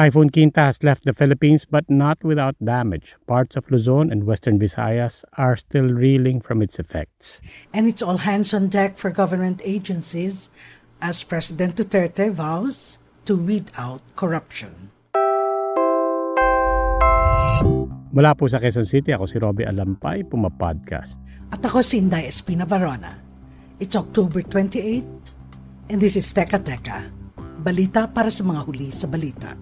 Typhoon Quinta has left the Philippines, but not without damage. Parts of Luzon and western Visayas are still reeling from its effects. And it's all hands on deck for government agencies as President Duterte vows to weed out corruption. Mula po sa Quezon City, ako si Robbie Alampay, Puma Podcast. At ako si Inday Espina Varona. It's October 28 and this is Teka Teka, balita para sa mga huli sa balita.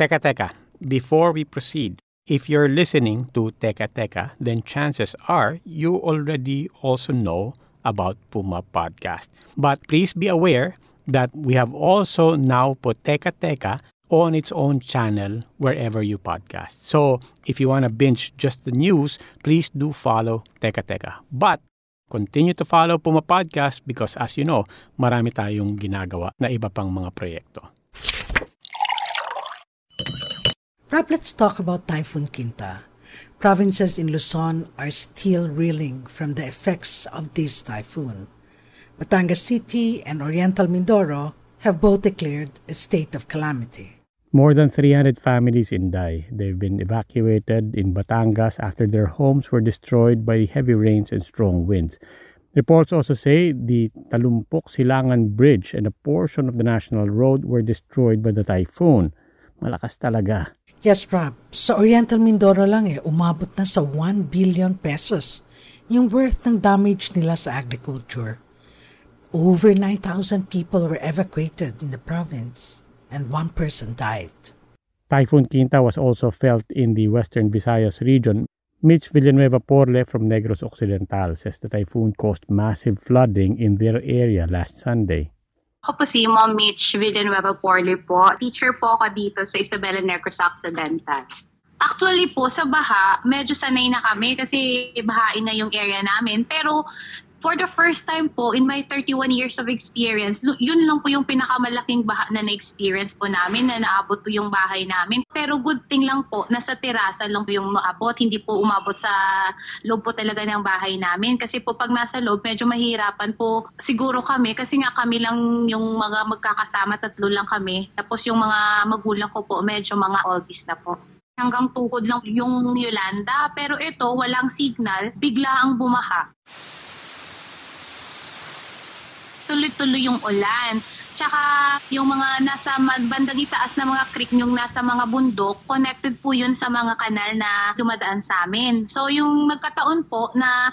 Teka Teka, before we proceed, if you're listening to Teka Teka, then chances are you already also know about Puma Podcast. But please be aware that we have also now put Teka Teka on its own channel wherever you podcast. So if you want to binge just the news, please do follow Teka Teka. But continue to follow Puma Podcast because as you know, marami tayong ginagawa na iba pang mga proyekto. Rob, let's talk about Typhoon Quinta. Provinces in Luzon are still reeling from the effects of this typhoon. Batangas City and Oriental Mindoro have both declared a state of calamity. More than 300 families in Dai. They've been evacuated in Batangas after their homes were destroyed by heavy rains and strong winds. Reports also say the Talumpok Silangan Bridge and a portion of the national road were destroyed by the typhoon. Malakas talaga. Yes, Rob. Sa Oriental Mindoro lang eh, umabot na sa 1 billion pesos yung worth ng damage nila sa agriculture. Over 9,000 people were evacuated in the province and one person died. Typhoon Quinta was also felt in the western Visayas region. Mitch Villanueva Porle from Negros Occidental says the typhoon caused massive flooding in their area last Sunday. Ako po si Mom Mitch Villanueva Porley po. Teacher po ako dito sa Isabela Negros Occidental. Actually po, sa baha, medyo sanay na kami kasi bahain na yung area namin. Pero for the first time po in my 31 years of experience, yun lang po yung pinakamalaking baha na na-experience po namin na naabot po yung bahay namin. Pero good thing lang po, nasa terasa lang po yung naabot, hindi po umabot sa loob po talaga ng bahay namin. Kasi po pag nasa loob, medyo mahirapan po siguro kami kasi nga kami lang yung mga magkakasama, tatlo lang kami. Tapos yung mga magulang ko po, medyo mga oldies na po hanggang tuhod lang yung Yolanda. Pero ito, walang signal, bigla ang bumaha tuloy-tuloy yung ulan. Tsaka yung mga nasa magbandang itaas na mga creek yung nasa mga bundok, connected po yun sa mga kanal na dumadaan sa amin. So yung nagkataon po na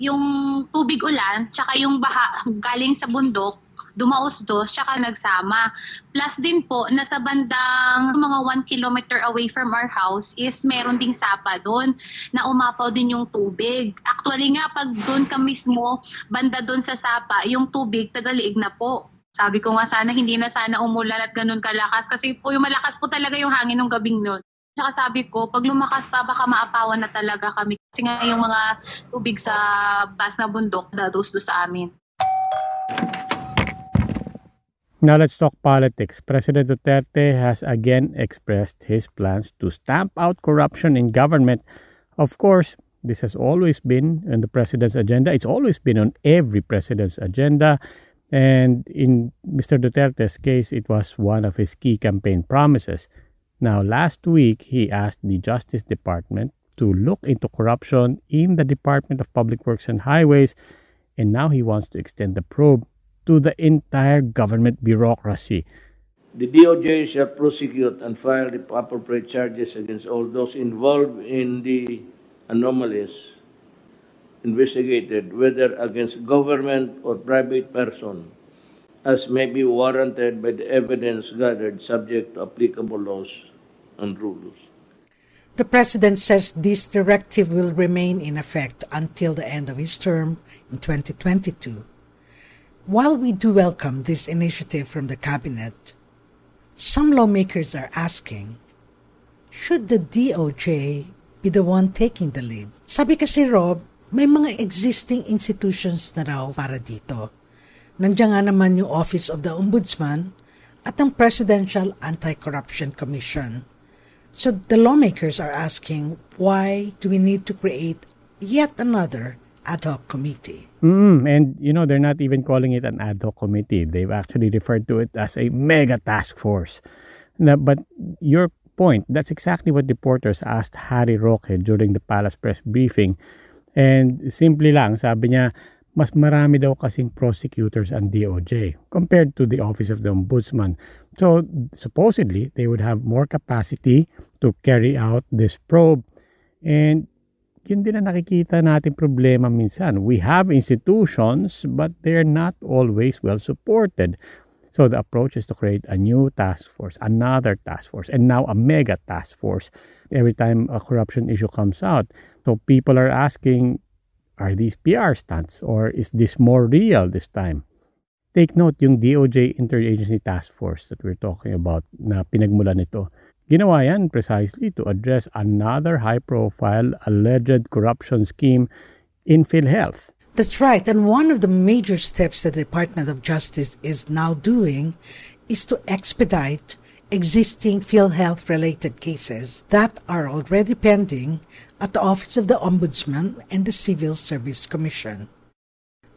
yung tubig ulan, tsaka yung baha galing sa bundok, dumaos-dos, tsaka nagsama. Plus din po, nasa bandang mga 1 kilometer away from our house is meron ding sapa doon na umapaw din yung tubig. Actually nga, pag doon ka mismo, banda doon sa sapa, yung tubig tagaliig na po. Sabi ko nga sana hindi na sana umulan at ganun kalakas kasi po yung malakas po talaga yung hangin ng gabing noon. Tsaka sabi ko, pag lumakas pa, baka maapawan na talaga kami. Kasi nga yung mga tubig sa bas na bundok, dados do sa amin. Now let's talk politics. President Duterte has again expressed his plans to stamp out corruption in government. Of course, this has always been on the president's agenda. It's always been on every president's agenda. And in Mr. Duterte's case, it was one of his key campaign promises. Now, last week, he asked the Justice Department to look into corruption in the Department of Public Works and Highways, and now he wants to extend the probe to the entire government bureaucracy. The DOJ shall prosecute and file the appropriate charges against all those involved in the anomalies investigated, whether against government or private person, as may be warranted by the evidence gathered subject to applicable laws and rules. The President says this directive will remain in effect until the end of his term in 2022. While we do welcome this initiative from the cabinet, some lawmakers are asking, should the DOJ be the one taking the lead? Sabi kasi Rob, may mga existing institutions na raw para dito. Nandiyan nga naman yung Office of the Ombudsman at ang Presidential Anti-Corruption Commission. So the lawmakers are asking, why do we need to create yet another ad hoc committee? Mm, and you know, they're not even calling it an ad hoc committee. They've actually referred to it as a mega task force. Now, but your point, that's exactly what reporters asked Harry Roque during the Palace press briefing And simply lang, sabi niya, mas marami daw kasing prosecutors ang DOJ compared to the Office of the Ombudsman. So supposedly, they would have more capacity to carry out this probe. And yun din na nakikita natin problema minsan. We have institutions, but they're not always well supported. So the approach is to create a new task force, another task force, and now a mega task force every time a corruption issue comes out. So people are asking, are these PR stunts or is this more real this time? Take note yung DOJ Interagency Task Force that we're talking about na pinagmula nito. Ginawa yan precisely to address another high-profile alleged corruption scheme in PhilHealth. That's right. And one of the major steps the Department of Justice is now doing is to expedite existing PhilHealth related cases that are already pending at the Office of the Ombudsman and the Civil Service Commission.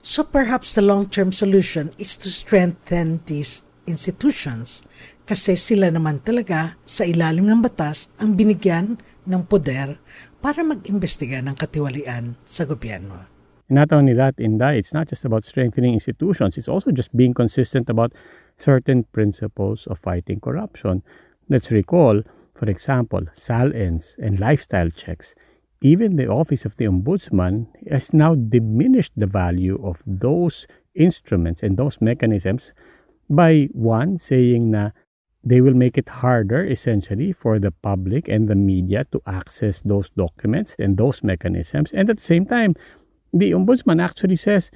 So perhaps the long term solution is to strengthen these institutions kasi sila naman talaga sa ilalim ng batas ang binigyan ng poder para mag-imbestiga ng katiwalian sa gobyerno. not only that, Inda, it's not just about strengthening institutions, it's also just being consistent about certain principles of fighting corruption. Let's recall, for example, SALENS and lifestyle checks. Even the Office of the Ombudsman has now diminished the value of those instruments and those mechanisms by one saying na they will make it harder essentially for the public and the media to access those documents and those mechanisms and at the same time the ombudsman actually says,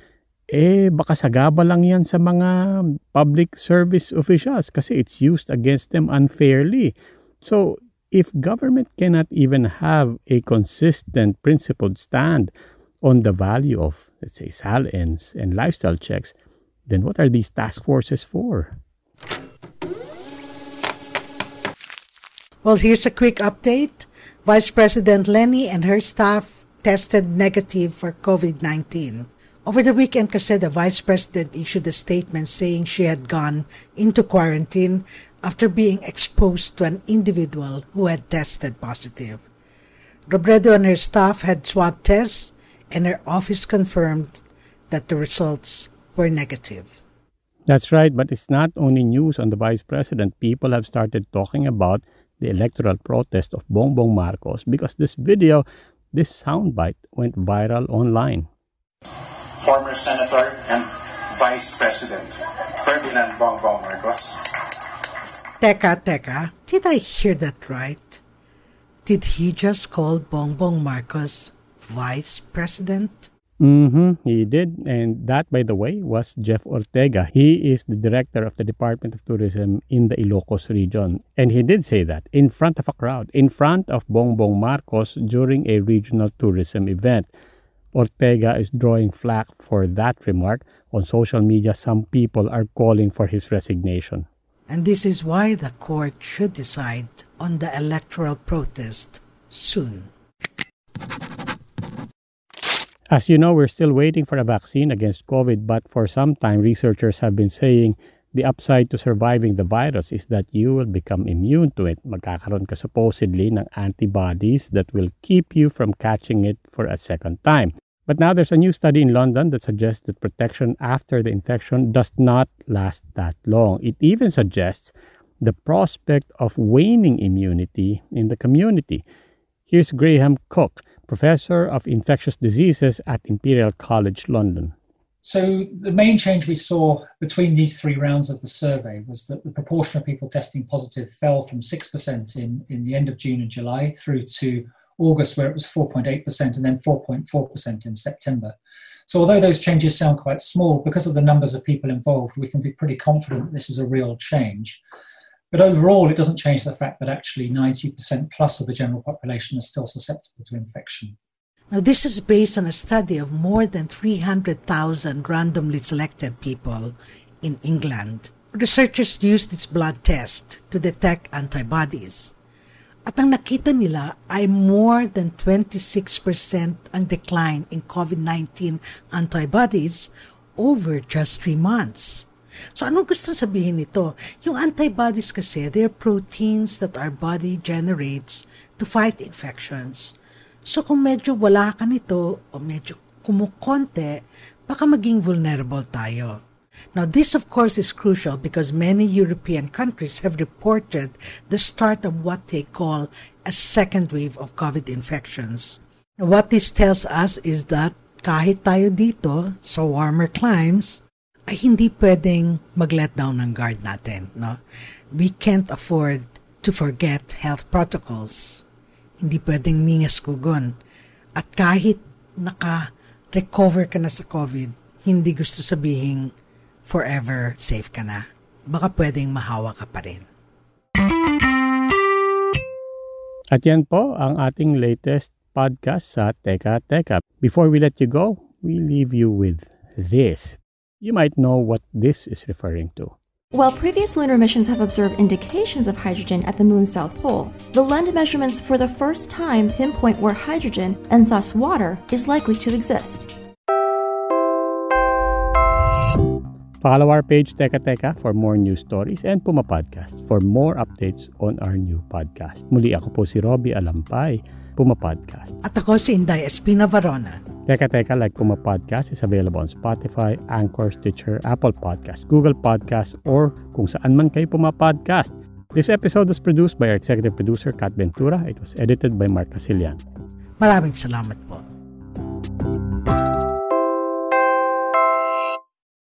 eh, baka sagaba lang yan sa mga public service officials kasi it's used against them unfairly. So, if government cannot even have a consistent principled stand on the value of, let's say, SALNs and lifestyle checks, then what are these task forces for? Well, here's a quick update. Vice President Leni and her staff tested negative for COVID 19. Over the weekend, kasi the vice president issued a statement saying she had gone into quarantine after being exposed to an individual who had tested positive. Robredo and her staff had swab tests, and her office confirmed that the results were negative. That's right, but it's not only news on the vice president. People have started talking about the electoral protest of Bongbong Marcos because this video this soundbite went viral online. Former Senator and Vice President Ferdinand Bongbong Marcos. Teka, teka, did I hear that right? Did he just call Bongbong Marcos Vice President? Mm-hmm, he did. And that, by the way, was Jeff Ortega. He is the director of the Department of Tourism in the Ilocos region. And he did say that in front of a crowd, in front of Bongbong Marcos during a regional tourism event. Ortega is drawing flack for that remark. On social media, some people are calling for his resignation. And this is why the court should decide on the electoral protest soon. As you know, we're still waiting for a vaccine against COVID, but for some time, researchers have been saying the upside to surviving the virus is that you will become immune to it. Magkakaroon ka supposedly ng antibodies that will keep you from catching it for a second time. But now there's a new study in London that suggests that protection after the infection does not last that long. It even suggests the prospect of waning immunity in the community. Here's Graham Cooke professor of infectious diseases at Imperial College London. So, the main change we saw between these three rounds of the survey was that the proportion of people testing positive fell from 6% in, in the end of June and July through to August, where it was 4.8%, and then 4.4% in September. So, although those changes sound quite small, because of the numbers of people involved, we can be pretty confident this is a real change. But overall, it doesn't change the fact that actually 90% plus of the general population is still susceptible to infection. Now, this is based on a study of more than 300,000 randomly selected people in England. Researchers used this blood test to detect antibodies. At ang nakita nila ay more than 26% ang decline in COVID-19 antibodies over just 3 months. So ano gusto sabihin nito? Yung antibodies kasi, they're proteins that our body generates to fight infections. So kung medyo wala ka nito o medyo kumukonte, baka maging vulnerable tayo. Now, this of course is crucial because many European countries have reported the start of what they call a second wave of COVID infections. Now, what this tells us is that kahit tayo dito sa warmer climes, ay hindi pwedeng mag-let down ng guard natin. No? We can't afford to forget health protocols. Hindi pwedeng ningas kugon. At kahit naka-recover ka na sa COVID, hindi gusto sabihin forever safe ka na. Baka pwedeng mahawa ka pa rin. At yan po ang ating latest podcast sa Teka Teka. Before we let you go, we leave you with this. You might know what this is referring to. While previous lunar missions have observed indications of hydrogen at the moon's south pole, the LEND measurements for the first time pinpoint where hydrogen, and thus water, is likely to exist. Follow our page Teka Teka for more news stories and Puma Podcast for more updates on our new podcast. Muli ako po si Robbie Alampay, Puma Podcast. At ako si Inday Espina Varona. Teka Teka like Puma Podcast is available on Spotify, Anchor, Stitcher, Apple Podcast, Google Podcast, or kung saan man kayo Puma Podcast. This episode was produced by our executive producer, Kat Ventura. It was edited by Mark Casilian. Maraming salamat po.